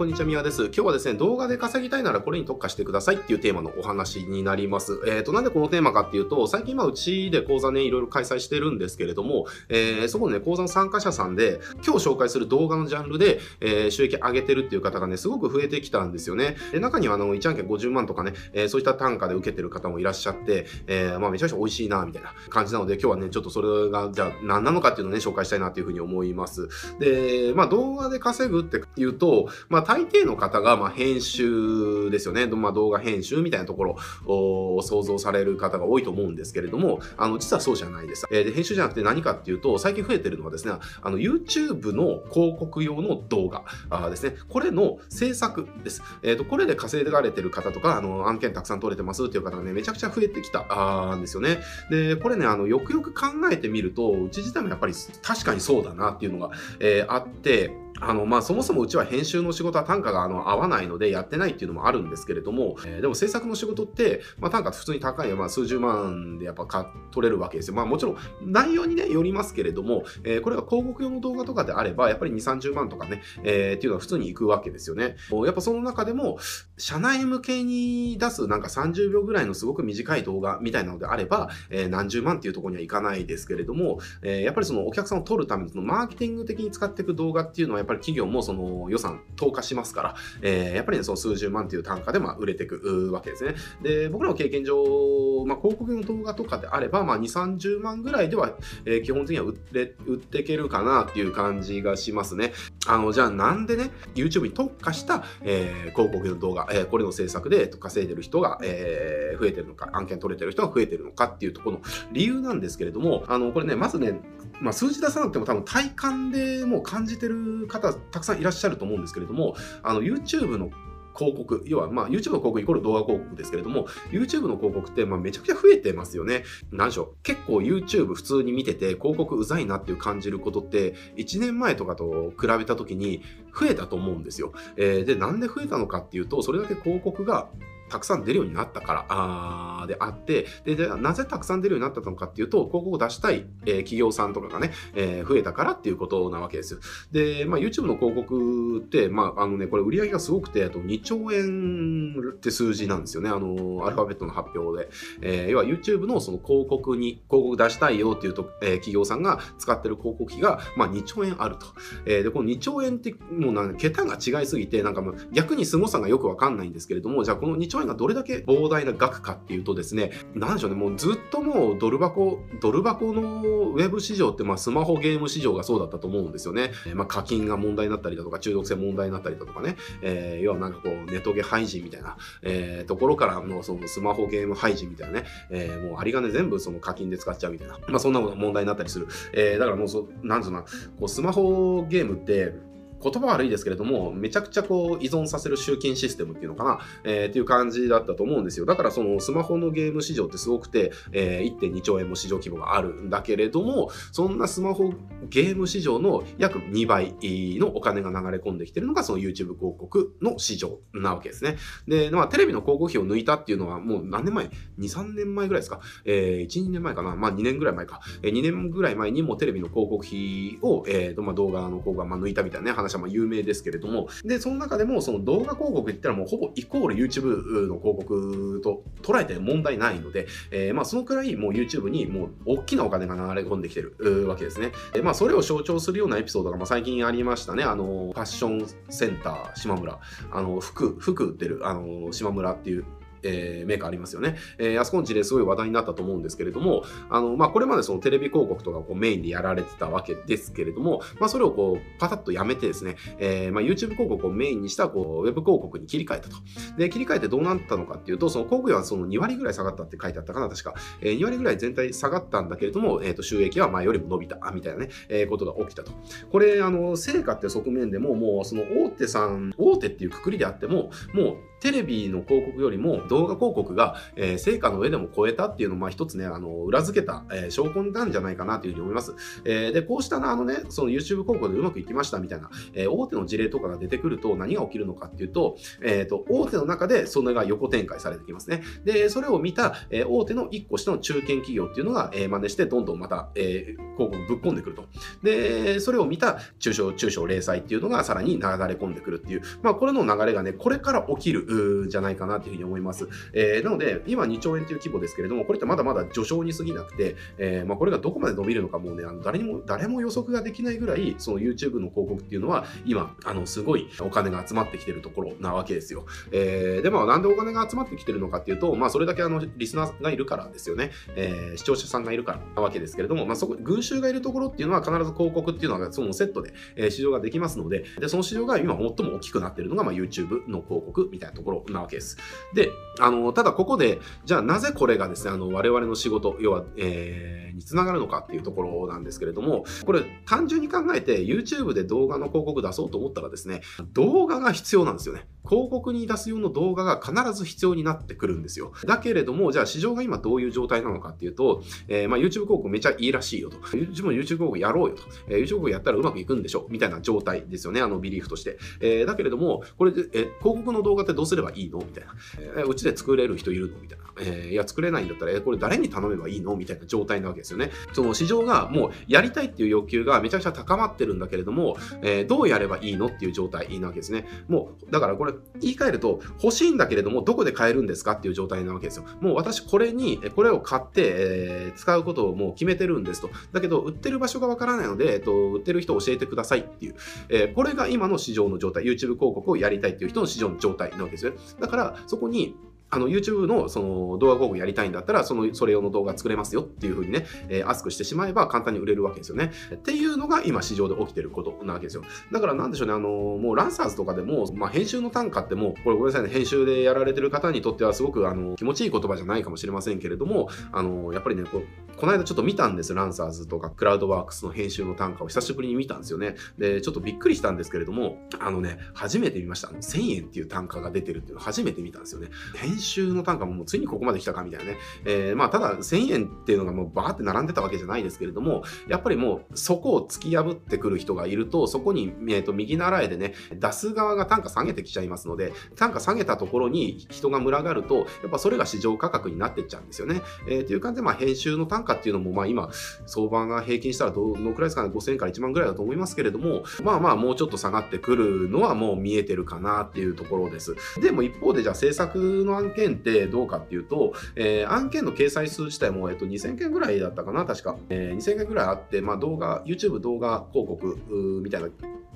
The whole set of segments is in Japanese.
こんにちは、みわです。今日はですね、動画で稼ぎたいならこれに特化してくださいっていうテーマのお話になります。えっ、ー、と、なんでこのテーマかっていうと、最近まあうちで講座ね、いろいろ開催してるんですけれども、えー、そこのね、講座の参加者さんで、今日紹介する動画のジャンルで、えー、収益上げてるっていう方がね、すごく増えてきたんですよね。で、中にはあの、1案件50万とかね、え、そういった単価で受けてる方もいらっしゃって、え、まあめちゃくちゃ美味しいな、みたいな感じなので、今日はね、ちょっとそれが、じゃあ何なのかっていうのをね、紹介したいなっていうふうに思います。で、まあ動画で稼ぐっていうと、まあ大抵の方が、まあ、編集ですよね。まあ、動画編集みたいなところを想像される方が多いと思うんですけれども、あの、実はそうじゃないです。えー、で編集じゃなくて何かっていうと、最近増えてるのはですね、あの、YouTube の広告用の動画あですね。これの制作です。えっ、ー、と、これで稼いでられてる方とか、あの、案件たくさん取れてますっていう方がね、めちゃくちゃ増えてきたあんですよね。で、これね、あの、よくよく考えてみると、うち自体もやっぱり確かにそうだなっていうのが、えー、あって、あの、まあ、そもそもうちは編集の仕事は単価があの合わないのでやってないっていうのもあるんですけれども、えー、でも制作の仕事って、まあ、単価普通に高い、まあ、数十万でやっぱか取れるわけですよ。まあ、もちろん内容にね、よりますけれども、えー、これが広告用の動画とかであれば、やっぱり2、30万とかね、えー、っていうのは普通に行くわけですよね。やっぱその中でも、社内向けに出すなんか30秒ぐらいのすごく短い動画みたいなのであれば、えー、何十万っていうところにはいかないですけれども、えー、やっぱりそのお客さんを取るためのそのマーケティング的に使っていく動画っていうのはやっぱり企業もその予算投下しますから、えー、やっぱりね、その数十万という単価でまあ売れていくわけですね。で、僕らの経験上、まあ、広告の動画とかであれば、まあ、2、30万ぐらいでは、えー、基本的には売って売っていけるかなっていう感じがしますね。あの、じゃあなんでね、YouTube に特化した、えー、広告の動画、えー、これの制作で稼いでる人が、えー、増えてるのか、案件取れてる人が増えてるのかっていうところの理由なんですけれども、あの、これね、まずね、まあ、数字出さなくても多分体感でもう感じてる方たくさんいらっしゃると思うんですけれども、あの YouTube の広告、要はまあ YouTube の広告イコール動画広告ですけれども、YouTube の広告ってまあめちゃくちゃ増えてますよね。何でしょう。結構 YouTube 普通に見てて広告うざいなっていう感じることって1年前とかと比べた時に増えたと思うんですよ。えー、で、なんで増えたのかっていうと、それだけ広告がたくさん出るようになったからあであってででなぜたくさん出るようになったのかっていうと広告を出したい、えー、企業さんとかがね、えー、増えたからっていうことなわけですよ。で、まあ、YouTube の広告って、まああのね、これ売り上げがすごくてあと2兆円って数字なんですよね。あのアルファベットの発表で、えー、要は YouTube のその広告に広告出したいよっていうと、えー、企業さんが使ってる広告費が、まあ、2兆円あると、えー、でこの2兆円ってもうなん桁が違いすぎてなんかもう逆に凄さがよくわかんないんですけれどもじゃあこの2兆円円がどれだけ膨大な額かっていうとですね、なんでしょうね、もうずっともうドル箱、ドル箱のウェブ市場ってまあスマホゲーム市場がそうだったと思うんですよね。えー、まあ課金が問題になったりだとか、中毒性問題になったりだとかね、えー、要はなんかこうネトゲ廃人みたいな、えー、ところからのそのスマホゲーム廃人みたいなね、えー、もう有り金全部その課金で使っちゃうみたいな、まあそんなことが問題になったりする。えー、だからもうそ、なんつうの、こうスマホゲームって、言葉悪いですけれども、めちゃくちゃこう依存させる集金システムっていうのかな、えー、っていう感じだったと思うんですよ。だからそのスマホのゲーム市場ってすごくて、えー、1.2兆円も市場規模があるんだけれども、そんなスマホゲーム市場の約2倍のお金が流れ込んできてるのがその YouTube 広告の市場なわけですね。で、まあテレビの広告費を抜いたっていうのはもう何年前 ?2、3年前ぐらいですか？えー、1、2年前かな？まあ2年ぐらい前か。え、2年ぐらい前にもテレビの広告費を、えーとまあ、動画の広告がま抜いたみたいな、ね、話はま有名ですけれども、で、その中でもその動画広告って言ったらもうほぼイコール YouTube の広告と捉えて問題ないので、えー、まあそのくらいもう YouTube にもう大きなお金が流れ込んできてるわけですね。で、まあそれを象徴するようなエピソードがま最近ありましたね。あの、ファッションセンター島村、あの、服、服売ってる、あの、島村っていうえー、メーカーありますよね。えー、あそこの事例すごい話題になったと思うんですけれども、あの、まあ、これまでそのテレビ広告とかこうメインでやられてたわけですけれども、まあ、それをこう、パタッとやめてですね、えー、まあ、YouTube 広告をメインにしたこう、ウェブ広告に切り替えたと。で、切り替えてどうなったのかっていうと、その広告はその2割ぐらい下がったって書いてあったかな、確か。えー、2割ぐらい全体下がったんだけれども、えっ、ー、と、収益は前よりも伸びた、みたいなね、えー、ことが起きたと。これ、あの、成果って側面でも、もう、その大手さん、大手っていうくくりであっても、もう、テレビの広告よりも動画広告が、えー、成果の上でも超えたっていうのを、まあ一つね、あの、裏付けた、えー、証拠なんじゃないかなというふうに思います。えー、で、こうしたあのね、その YouTube 広告でうまくいきましたみたいな、えー、大手の事例とかが出てくると何が起きるのかっていうと、えっ、ー、と、大手の中でそれが横展開されてきますね。で、それを見た、えー、大手の1個下の中堅企業っていうのが、えー、真似してどんどんまた、えー、広告ぶっ込んでくると。で、それを見た中小、中小零細っていうのがさらに流れ込んでくるっていう、まあ、これの流れがね、これから起きるじゃないかなというふうに思います。えー、なので、今2兆円という規模ですけれども、これってまだまだ序章に過ぎなくて、えー、まあ、これがどこまで伸びるのかもうね、あの誰にも、誰も予測ができないぐらい、その YouTube の広告っていうのは、今、あの、すごいお金が集まってきてるところなわけですよ。えー、で、まあ、なんでお金が集まってきてるのかっていうと、まあ、それだけあの、リスナーがいるからですよね。えー、視聴者さんがいるからなわけですけれども、まあ、そこ、群衆がいるところっていうのは必ず広告っていうのがそのセットで、えー、市場ができますので、で、その市場が今最も大きくなってるのが、まあ、YouTube の広告みたいなところなわけです。で、あの、ただここで、じゃあなぜこれがですね、あの、我々の仕事、要は、えー、につながるのかっていうところなんですけれども、これ単純に考えて YouTube で動画の広告出そうと思ったらですね、動画が必要なんですよね。広告に出す用の動画が必ず必要になってくるんですよ。だけれども、じゃあ市場が今どういう状態なのかっていうと、えー、まあ YouTube 広告めちゃいいらしいよと。自分 YouTube 広告やろうよと。えー、YouTube 広告やったらうまくいくんでしょみたいな状態ですよね。あのビリーフとして。えー、だけれども、これで、え広告の動画ってどうすればいいの？みたいな。えー、うちで作れる人いるの？みたいな。えー、いや、作れないんだったら、えー、これ誰に頼めばいいの？みたいな状態なわけですよね。その市場がもうやりたいっていう欲求がめちゃくちゃ高まってるんだけれども、えー、どうやればいいの？っていう状態なわけですね。もう、だからこれ言い換えると、欲しいんだけれども、どこで買えるんですかっていう状態なわけですよ。もう私これに、これを買って、えー、使うことをもう決めてるんですと。だけど、売ってる場所がわからないので、えっと、売ってる人教えてくださいっていう、えー、これが今の市場の状態、YouTube 広告をやりたいっていう人の市場の状態なわけですよ。だから、そこに、あの YouTube のその動画広告やりたいんだったら、その、それ用の動画作れますよっていうふうにね、えー、アスクしてしまえば簡単に売れるわけですよね。っていうのが今市場で起きてることなわけですよ。だからなんでしょうね、あのもうランサーズとかでも、まあ編集の単価ってもう、これごめんなさいね、編集でやられてる方にとってはすごくあの気持ちいい言葉じゃないかもしれませんけれども、あのやっぱりね、こうこの間ちょっと見たんです、ランサーズとかクラウドワークスの編集の単価を久しぶりに見たんですよね。で、ちょっとびっくりしたんですけれども、あのね、初めて見ました。1000円っていう単価が出てるっていうのを初めて見たんですよね。編集の単価ももうついにここまで来たかみたいなね。えー、まあ、ただ1000円っていうのがもうバーって並んでたわけじゃないですけれども、やっぱりもうそこを突き破ってくる人がいると、そこに、えー、と右習えでね、出す側が単価下げてきちゃいますので、単価下げたところに人が群がると、やっぱそれが市場価格になってっちゃうんですよね。えー、という感じで、まあ、編集の単価っていうのも、まあ今、相場が平均したらどのくらいですかね、5000円から1万ぐらいだと思いますけれども、まあまあもうちょっと下がってくるのはもう見えてるかなっていうところです。でも一方でじゃあ制作の案件ってどうかっていうと、えー、案件の掲載数自体も、えっと、2000件ぐらいだったかな、確か。えー、2000件ぐらいあって、まあ、動画、YouTube 動画広告みたいな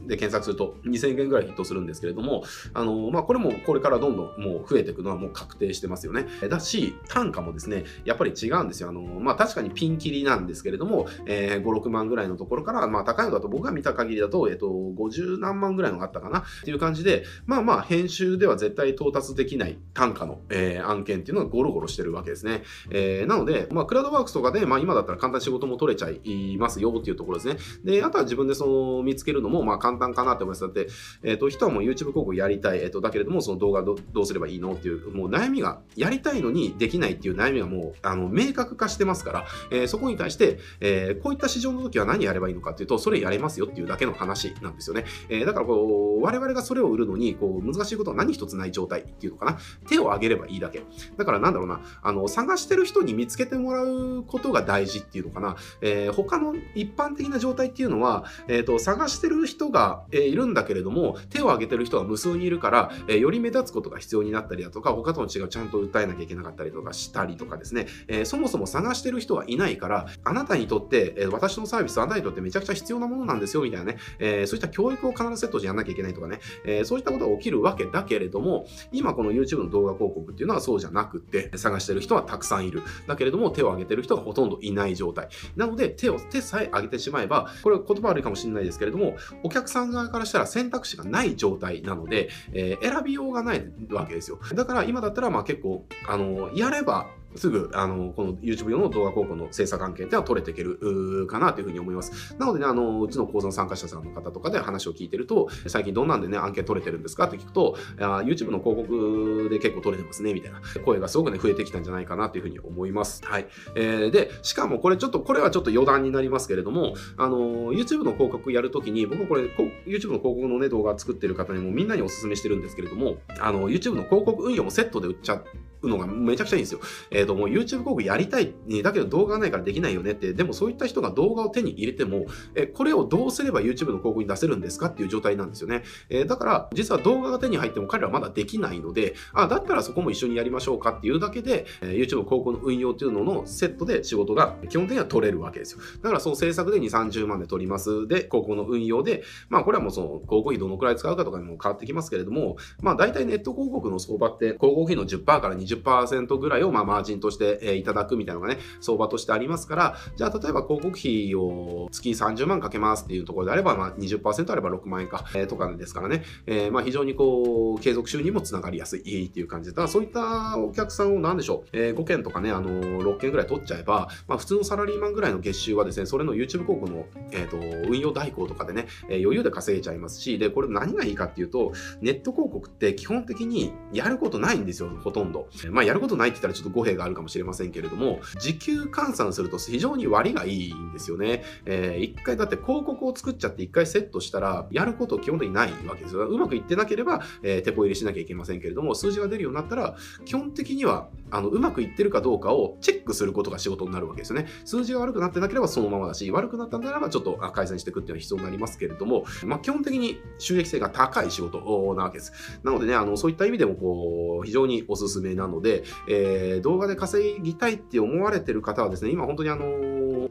で検索すると2000件ぐらいヒットするんですけれども、あのまあ、これもこれからどんどんもう増えていくのはもう確定してますよね。だし、単価もですね、やっぱり違うんですよ。あのまあ、確かにピンキリなんですけれども、えー、5、6万ぐらいのところから、まあ、高いのだと僕が見た限りだと、えっと、50何万ぐらいのがあったかなっていう感じで、まあまあ、編集では絶対到達できない単価の、えー、案件っていうのがゴロゴロしてるわけですね。えー、なので、まあ、クラウドワークスとかで、まあ、今だったら簡単に仕事も取れちゃいますよっていうところですね。で、あとは自分でその見つけるのも、まあ、簡簡単かなって思います。だって、えっ、ー、と、人はもう YouTube 広告やりたい、えっ、ー、と、だけれども、その動画どどうすればいいの？っていう、もう悩みが、やりたいのにできないっていう悩みがもう、あの、明確化してますから、えー、そこに対して、えこういった市場の時は何やればいいのかっていうと、それやれますよっていうだけの話なんですよね。えだからこう、我々がそれを売るのに、こう、難しいことは何一つない状態っていうのかな。手を挙げればいいだけ。だからなんだろうな、あの、探してる人に見つけてもらうことが大事っていうのかな。え他の一般的な状態っていうのは、えっ、と、探してる人が、えいるんだけれども、手を挙げてる人が無数にいるから、え、より目立つことが必要になったりだとか、他との違いをちゃんと訴えなきゃいけなかったりとかしたりとかですね、え、そもそも探してる人はいないから、あなたにとって、え、私のサービスあなたにとってめちゃくちゃ必要なものなんですよ、みたいなね、えそういった教育を必ずセットしてやんなきゃいけないとかね、えそういったことが起きるわけだけれども、今この YouTube の動画広告っていうのはそうじゃなくて、探してる人はたくさんいる。だけれども、手を挙げてる人がほとんどいない状態。なので、手を、手さえ挙げてしまえば、これは言葉悪いかもしれないですけれども、お客さん側からしたら選択肢がない状態なので、えー、選びようがないわけですよ。だから今だったらまあ結構、あの、やればすぐ、あの、この YouTube 用の動画広告の制作案件っては取れていけるかなというふうに思います。なのでね、あの、うちの講座の参加者さんの方とかで話を聞いてると、最近どんなんでね、案件取れてるんですかって聞くと、YouTube の広告で結構取れてますね、みたいな声がすごくね、増えてきたんじゃないかなというふうに思います。はい。えー、で、しかもこれちょっと、これはちょっと余談になりますけれども、あの、YouTube の広告やるときに、僕これ、YouTube の広告のね、動画作ってる方にもみんなにお勧めしてるんですけれども、あの、YouTube の広告運用もセットで売っちゃうのがめちゃくちゃいいんですよ。えっ、ー、と、もう YouTube 広告やりたい、だけど動画がないからできないよねって、でもそういった人が動画を手に入れても、えこれをどうすれば YouTube の広告に出せるんですか？っていう状態なんですよね。え、だから、実は動画が手に入っても彼らはまだできないので、あ、だったらそこも一緒にやりましょうか？っていうだけで、え、YouTube 広告の運用っていうののセットで仕事が基本的には取れるわけですよ。だからその制作で2、30万で取ります。で、広告の運用で、まあこれはもうその広告費どのくらい使うかとかにも変わってきますけれども、まあ大体ネット広告の相場って広告費の10%から20% 10%ぐらいをまあマージンとして、えー、いただくみたいなのがね、相場としてありますから、じゃあ例えば広告費を月30万かけますっていうところであれば、まあ20%あれば6万円か、えー、とかですからね、えー、まあ非常にこう、継続収入もつながりやすいっていう感じで、た。だそういったお客さんを何でしょう、えー、5件とかね、あのー、6件ぐらい取っちゃえば、まあ普通のサラリーマンぐらいの月収はですね、それの YouTube 広告の、えーと、運用代行とかでね、えー、余裕で稼げちゃいますし、で、これ何がいいかっていうと、ネット広告って基本的にやることないんですよ、ほとんど。まあやることないって言ったらちょっと語弊があるかもしれませんけれども、時給換算すると非常に割がいいんですよね。えー、一回だって広告を作っちゃって一回セットしたら、やること基本的にないわけですよ。うまくいってなければ、えー、手こ入れしなきゃいけませんけれども、数字が出るようになったら、基本的には、あの、うまくいってるかどうかをチェックすることが仕事になるわけですよね。数字が悪くなってなければそのままだし、悪くなったならばちょっと改善していくっていうのは必要になりますけれども、まあ、基本的に収益性が高い仕事なわけです。なのでね、あの、そういった意味でも、こう、非常におすすめなので、えー、動画で稼ぎたいって思われてる方はですね、今本当にあの、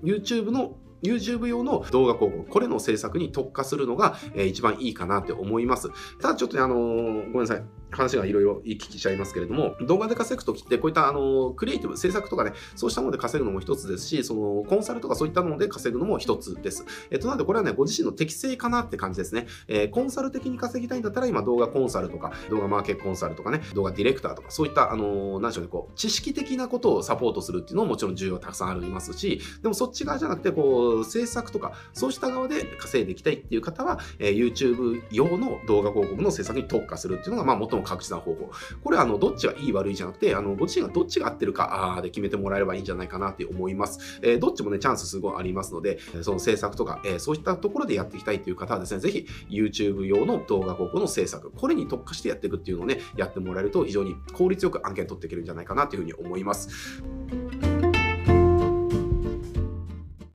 YouTube の YouTube 用の動画広告、これの制作に特化するのが、えー、一番いいかなって思います。ただちょっとね、あのー、ごめんなさい。話がいろいろ行き来しちゃいますけれども、動画で稼ぐときって、こういったあのクリエイティブ、制作とかね、そうしたもので稼ぐのも一つですし、そのコンサルとかそういったもので稼ぐのも一つです。えっと、なのでこれはね、ご自身の適性かなって感じですね。えー、コンサル的に稼ぎたいんだったら、今動画コンサルとか、動画マーケットコンサルとかね、動画ディレクターとか、そういった、あのー、なんでしょうね、こう、知識的なことをサポートするっていうのももちろん重要たくさんありますし、でもそっち側じゃなくて、こう、制作とか、そうした側で稼いでいきたいっていう方は、えー、YouTube 用の動画広告の制作に特化するっていうのが、まあ、最も確実な方法。これは、あの、どっちがいい悪いじゃなくて、あの、ご自身がどっちが合ってるかで決めてもらえればいいんじゃないかなって思います。えー、どっちもね、チャンスすごいありますので、その制作とか、えー、そういったところでやっていきたいという方はですね、ぜひ YouTube 用の動画広告の制作、これに特化してやっていくっていうのをね、やってもらえると非常に効率よく案件取っていけるんじゃないかなというふうに思います。